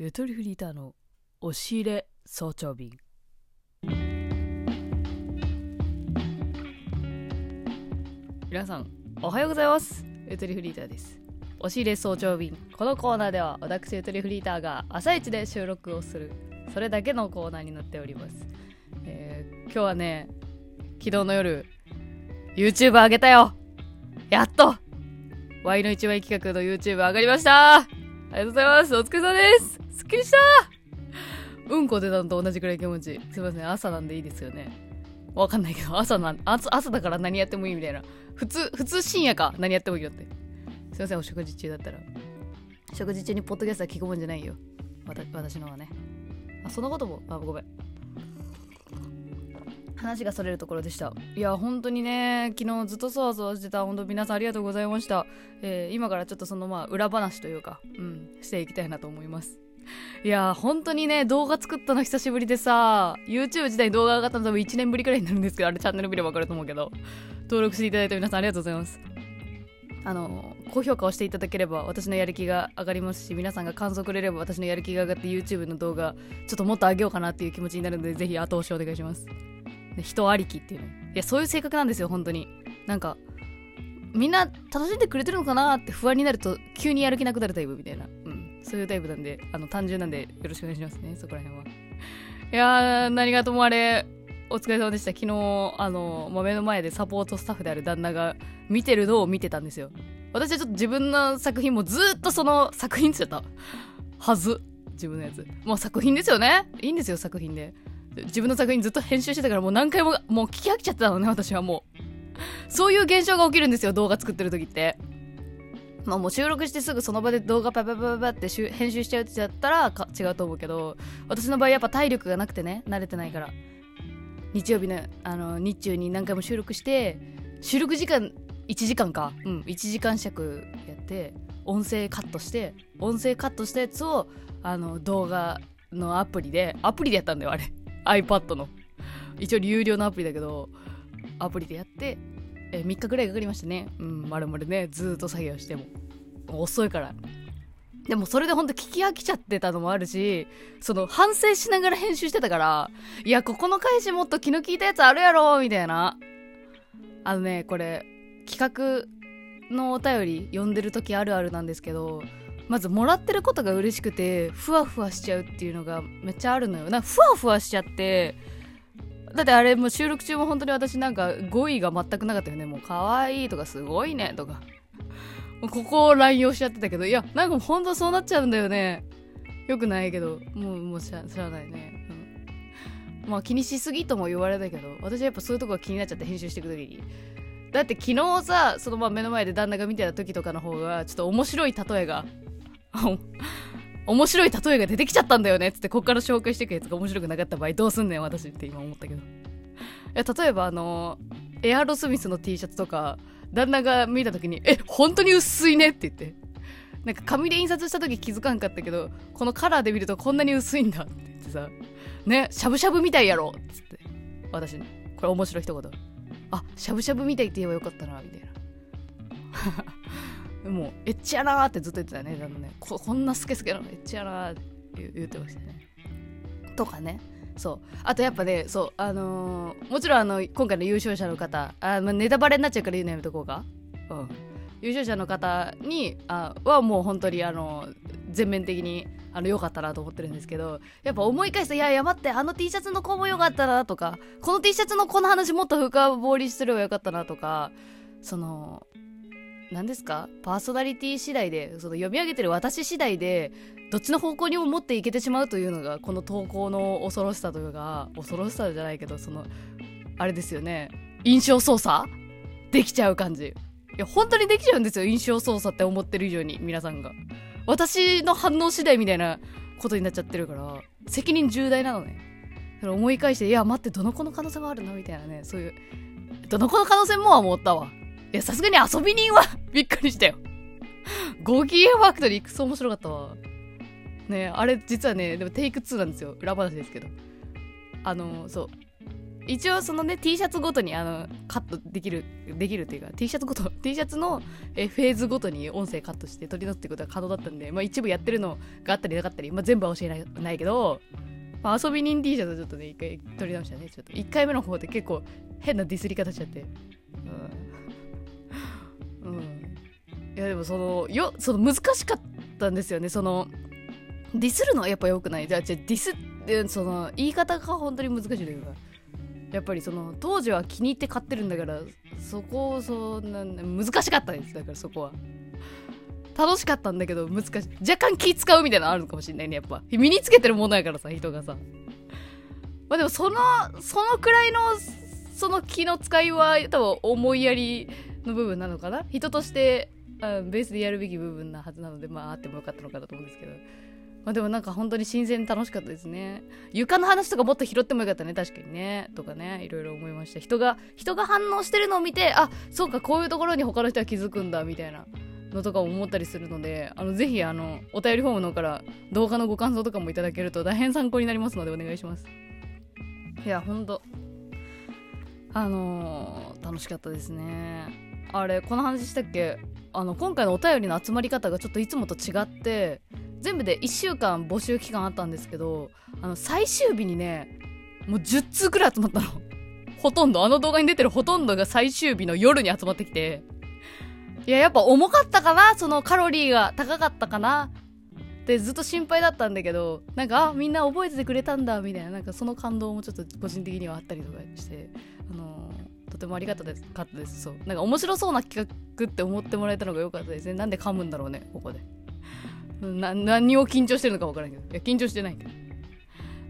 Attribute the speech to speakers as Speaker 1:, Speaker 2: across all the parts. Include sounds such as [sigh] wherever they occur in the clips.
Speaker 1: ゆとりフリーターの押し入れ早朝便。皆さんおはようございます。ゆとりフリーターです。押し入れ早朝便。このコーナーでは私ゆとりフリーターが朝一で収録をする。それだけのコーナーになっております、えー今日はね昨日の夜 YouTube 上げたよ。やっと Y の一枚企画の YouTube 上がりました。ありがとうございます。お疲れ様です。すっきりした。うんこ出たのと同じくらい気持ちいい。すいません。朝なんでいいですよね。わかんないけど。朝なん朝朝だから何やってもいいみたいな。普通普通深夜か。何やってもいいよって。すいません。お食事中だったら。食事中にポッドキャストは聞くもんじゃないよ。私のはね。あそんなことも。あごめん。話がそれるところでした。いや本当にね昨日ずっとそわそわしてた本当皆さんありがとうございました、えー今からちょっとそのまあ裏話というかうんしていきたいなと思います。いや本当にね動画作ったの久しぶりでさ YouTube 自体に動画上がったの多分1年ぶりくらいになるんですけどあれチャンネル見れば分かると思うけど登録していただいた皆さんありがとうございます。あの高評価をしていただければ私のやる気が上がりますし皆さんが感想くれれば私のやる気が上がって YouTube の動画ちょっともっと上げようかなっていう気持ちになるのでぜひ後押しお願いします。人ありきっていうね。いやそういう性格なんですよ本当に。なんかみんな楽しんでくれてるのかなって不安になると急にやる気なくなるタイプみたいな。うん。そういうタイプなんであの単純なんでよろしくお願いしますねそこら辺は。いやー何がともあれお疲れ様でした。昨日あの、まあ目の前でサポートスタッフである旦那が見てるのを見てたんですよ。私はちょっと自分の作品もずっとその作品つっちゃった。はず。自分のやつ。もう作品ですよね。いいんですよ作品で。自分の作品ずっと編集してたからもう何回ももう聞き飽きちゃったのね私はもう。そういう現象が起きるんですよ動画作ってる時って。まあもう収録してすぐその場で動画パパパパパって編集しちゃうってやったら違うと思うけど私の場合やっぱ体力がなくてね慣れてないから。日曜日のあの日中に何回も収録して収録時間1時間か。うん1時間尺やって音声カットして音声カットしたやつをあの動画のアプリでアプリでやったんだよあれ。iPad の。一応有料のアプリだけどアプリでやってえ3日ぐらいかかりましたね。うんまるまるね。ずっと作業しても。遅いから。でもそれでほんと聞き飽きちゃってたのもあるしその反省しながら編集してたからいやここの返しもっと気の利いたやつあるやろみたいな。あのねこれ企画のお便り読んでる時あるあるなんですけどまずもらってることが嬉しくてふわふわしちゃうっていうのがめっちゃあるのよ。なふわふわしちゃってだってあれも収録中も本当に私なんか語彙が全くなかったよね。もう可愛いとかすごいねとか。ここを乱用しちゃってたけどいやなんか本当そうなっちゃうんだよね。よくないけど。もうもうしゃしゃあないね、うん、まあ気にしすぎとも言われたけど私はやっぱそういうとこが気になっちゃって編集していく時に。だって昨日さそのまま目の前で旦那が見てた時とかの方がちょっと面白い例えが [laughs] 面白い例えが出てきちゃったんだよねっつってこっから紹介していくやつが面白くなかった場合どうすんねん私って今思ったけど。いや例えばあのエアロスミスの T シャツとか旦那が見た時に「え本当に薄いね」って言って。なんか紙で印刷した時気づかんかったけどこのカラーで見るとこんなに薄いんだって言ってさ。ねしゃぶしゃぶみたいやろっつって。私これ面白い一言。あしゃぶしゃぶみたいって言えばよかったなみたいな。もうエッチやなってずっと言ってたね。旦那ねここんなスケスケのエッチやなって言ってましたね。とかね。そう。あとやっぱねそうあのーもちろんあの今回の優勝者の方あ、まあ、ネタバレになっちゃうから言うのやめとこうか。うん。優勝者の方にあはもう本当にあの全面的にあの良かったなと思ってるんですけどやっぱ思い返すといやいや待ってあの T シャツの子も良かったなとかこの T シャツのこの話もっと深掘りすればよかったなとかその何ですか？パーソナリティ次第でその読み上げてる私次第でどっちの方向にも持っていけてしまうというのがこの投稿の恐ろしさというか恐ろしさじゃないけどそのあれですよね。印象操作？できちゃう感じ。いや本当にできちゃうんですよ印象操作って思ってる以上に皆さんが。私の反応次第みたいなことになっちゃってるから責任重大なのね。だから思い返していや待ってどの子の可能性もあるなみたいなね。そういうどの子の可能性もは思ったわ。いやさすがに遊び人は [laughs] びっくりしたよ。ご機嫌ファクトリークソ面白かったわ。ねあれ実はねでもテイク2なんですよ。裏話ですけど。あのそう。一応そのね T シャツごとにあのカットできるできるっていうか T シャツごと T シャツのえフェーズごとに音声カットして取り出すってことが可能だったんで、まあ、一部やってるのがあったりなかったり、まあ、全部は教えないないけど、まあ、遊び人 T シャツちょっとね一回取り直したねちょっと。1回目の方で結構変なディスり方しちゃって。うん、いやでもそのよその難しかったんですよね。そのディスるのはやっぱ良くない。じゃあじゃディスってその言い方が本当に難しいというか。やっぱりその当時は気に入って買ってるんだからそこをそんな難しかったですだからそこは。楽しかったんだけど難しい。若干気使うみたいなのあるのかもしれないねやっぱ。身につけてるものやからさ人がさ。まあでもそのそのくらいのその気の使いは多分思いやりの部分なのかな。人としてあベースでやるべき部分なはずなのでまああってもよかったのかなと思うんですけど。まあ、でもなんか本当に新鮮楽しかったですね。床の話とかもっと拾ってもよかったね。確かにね。とかね。いろいろ思いました。人が人が反応してるのを見てあそうかこういうところに他の人は気づくんだみたいなのとか思ったりするのであのぜひあのお便りフォームの方から動画のご感想とかもいただけると大変参考になりますのでお願いします。いやほんとあのー、楽しかったですね。あれこの話したっけ？あの今回のお便りの集まり方がちょっといつもと違って全部で1週間募集期間あったんですけどあの最終日にねもう10通くらい集まったの。ほとんど。あの動画に出てるほとんどが最終日の夜に集まってきて。いややっぱ重かったかな？そのカロリーが高かったかな？ってずっと心配だったんだけどなんかあみんな覚えててくれたんだみたいななんかその感動もちょっと個人的にはあったりとかしてあの、とてもありがたかったです。そう。なんか面白そうな企画って思ってもらえたのが良かったですね。なんで噛むんだろうねここで。[laughs] な何を緊張してるのか分からんけど。いや緊張してないけど。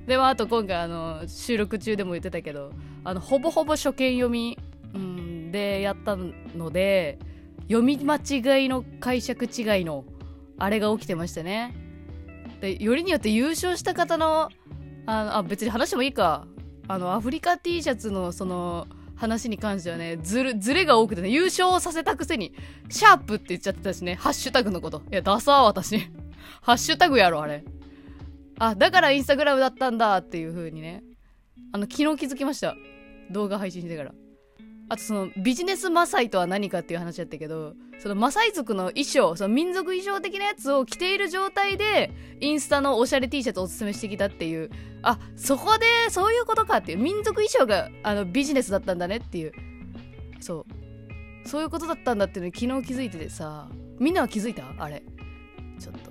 Speaker 1: でもあと今回あの収録中でも言ってたけどあのほぼほぼ初見読み、うん、でやったので読み間違いの解釈違いのあれが起きてましたね。でよりによって優勝した方のあのあ別に話してもいいか。あのアフリカ T シャツのその話に関してはねずるずれが多くてね優勝させたくせにシャープって言っちゃってたしねハッシュタグのこと。いやダサー私。ハッシュタグやろあれ。あだからインスタグラムだったんだっていう風にね。あの昨日気づきました。動画配信してから。あとそのビジネスマサイとは何かっていう話やったけどそのマサイ族の衣装その民族衣装的なやつを着ている状態でインスタのおしゃれ T シャツをおすすめしてきたっていう。あそこでそういうことかっていう。民族衣装があのビジネスだったんだねっていう。そう。そういうことだったんだっていうのに昨日気づいててさみんなは気づいた？あれ。ちょっと。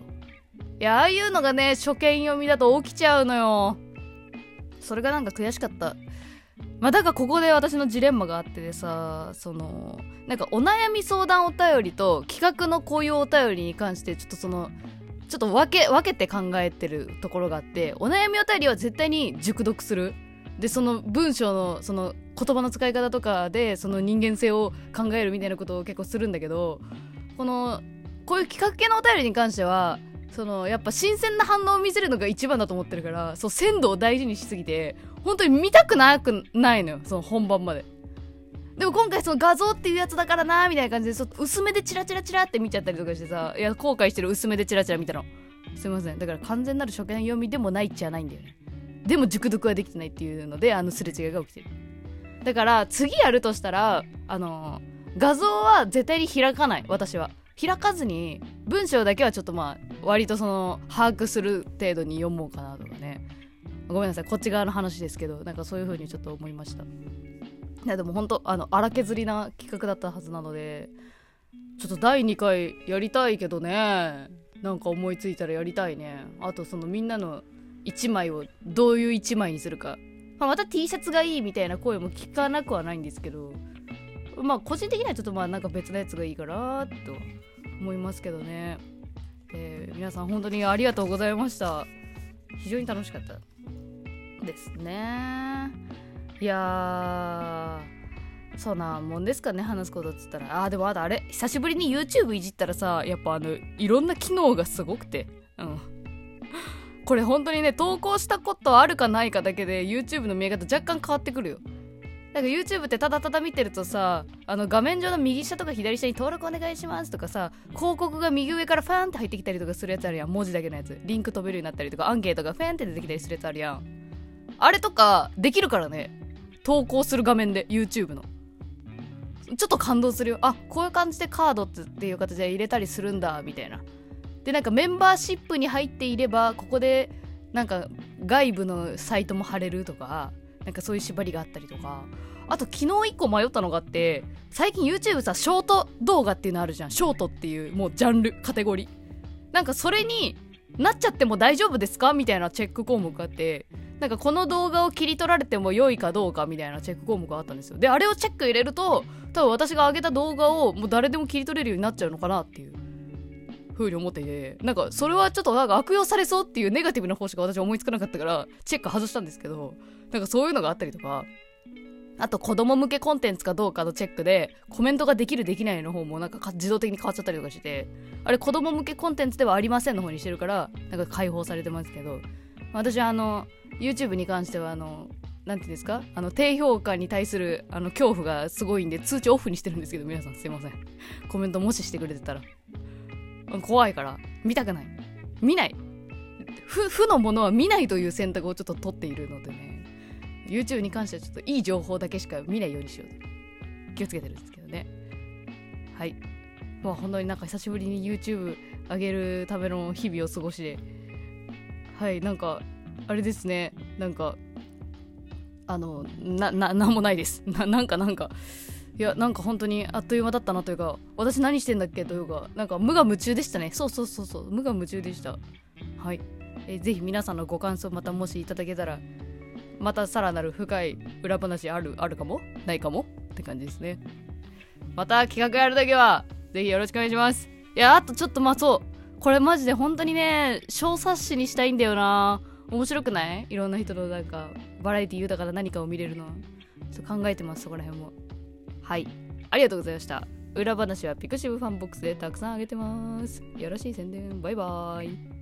Speaker 1: いやああいうのがね初見読みだと起きちゃうのよ。それがなんか悔しかった。まあ、だからここで私のジレンマがあってでさそのなんかお悩み相談お便りと企画のこういうお便りに関してちょっとそのちょっと分け分けて考えてるところがあってお悩みお便りは絶対に熟読する。でその文章のその言葉の使い方とかでその人間性を考えるみたいなことを結構するんだけどこのこういう企画系のお便りに関してはそのやっぱ新鮮な反応を見せるのが一番だと思ってるからそう鮮度を大事にしすぎて本当に見たくなくないのよその本番まで。でも今回その画像っていうやつだからなみたいな感じでそ薄めでチラチラチラって見ちゃったりとかしてさいや後悔してる薄めでチラチラ見たの。すいません。だから完全なる初見読みでもないっちゃないんだよね。でも熟読はできてないっていうのであのすれ違いが起きてる。だから次やるとしたらあの画像は絶対に開かない私は。開かずに文章だけはちょっとまあ割とその把握する程度に読もうかなとかね。ごめんなさいこっち側の話ですけどなんかそういう風にちょっと思いました。いやでも本当あの荒削りな企画だったはずなのでちょっと第2回やりたいけどね。なんか思いついたらやりたいね。あとそのみんなの1枚をどういう1枚にするか、まあ、また T シャツがいいみたいな声も聞かなくはないんですけどまあ個人的にはちょっとまあなんか別のやつがいいかなと思いますけどね、皆さん本当にありがとうございました。非常に楽しかった。ですね。いやそうなもんですかね話すことっつったら。あーでもあとあれ久しぶりに YouTube いじったらさやっぱあのいろんな機能がすごくて。うん。これ本当にね投稿したことあるかないかだけで YouTube の見え方若干変わってくるよ。なんか YouTube ってただただ見てるとさあの画面上の右下とか左下に登録お願いしますとかさ広告が右上からファンって入ってきたりとかするやつあるやん。文字だけのやつ。リンク飛べるようになったりとかアンケートがファンって出てきたりするやつあるやん。あれとかできるからね。投稿する画面で YouTube の。ちょっと感動するよ。あこういう感じでカードっていう形で入れたりするんだみたいな。でなんかメンバーシップに入っていればここでなんか外部のサイトも貼れるとかなんかそういう縛りがあったりとか。あと昨日1個迷ったのがあって最近 YouTube さショート動画っていうのあるじゃん。ショートっていうもうジャンルカテゴリー。なんかそれになっちゃっても大丈夫ですかみたいなチェック項目があってなんかこの動画を切り取られても良いかどうかみたいなチェック項目があったんですよ。であれをチェック入れると多分私が上げた動画をもう誰でも切り取れるようになっちゃうのかなっていう。風に思っててなんかそれはちょっとなんか悪用されそうっていうネガティブな方しか私思いつかなかったからチェック外したんですけどなんかそういうのがあったりとかあと子供向けコンテンツかどうかのチェックでコメントができるできないの方もなんか自動的に変わっちゃったりとかしてあれ子供向けコンテンツではありませんの方にしてるからなんか解放されてますけど私はあの YouTube に関してはあのなんていうんですかあの低評価に対するあの恐怖がすごいんで通知オフにしてるんですけど皆さんすいません。コメントもししてくれてたら。怖いから。見たくない。見ない。負のものは見ないという選択をちょっと取っているのでね。YouTube に関してはちょっといい情報だけしか見ないようにしよう気をつけてるんですけどね。はい。まあ本当になんか久しぶりに YouTube 上げるための日々を過ごしではい。なんかあれですね。なんかあのなななんもないです。ななんかなんかいやなんか本当にあっという間だったなというか私何してんだっけというかなんか無我夢中でしたね。そうそうそうそう。無我夢中でした。はい。えぜひ皆さんのご感想またもしいただけたらまたさらなる深い裏話あるあるかも？ないかも？って感じですね。また企画やるだけはぜひよろしくお願いします。いやあとちょっとまあそう。これマジで本当にね小冊子にしたいんだよな。面白くない？いろんな人のなんかバラエティ豊かな何かを見れるの。ちょっと考えてますそこら辺も。はい。ありがとうございました。裏話は pixivFANBOX でたくさんあげてます。よろしい宣伝。バイバーイ。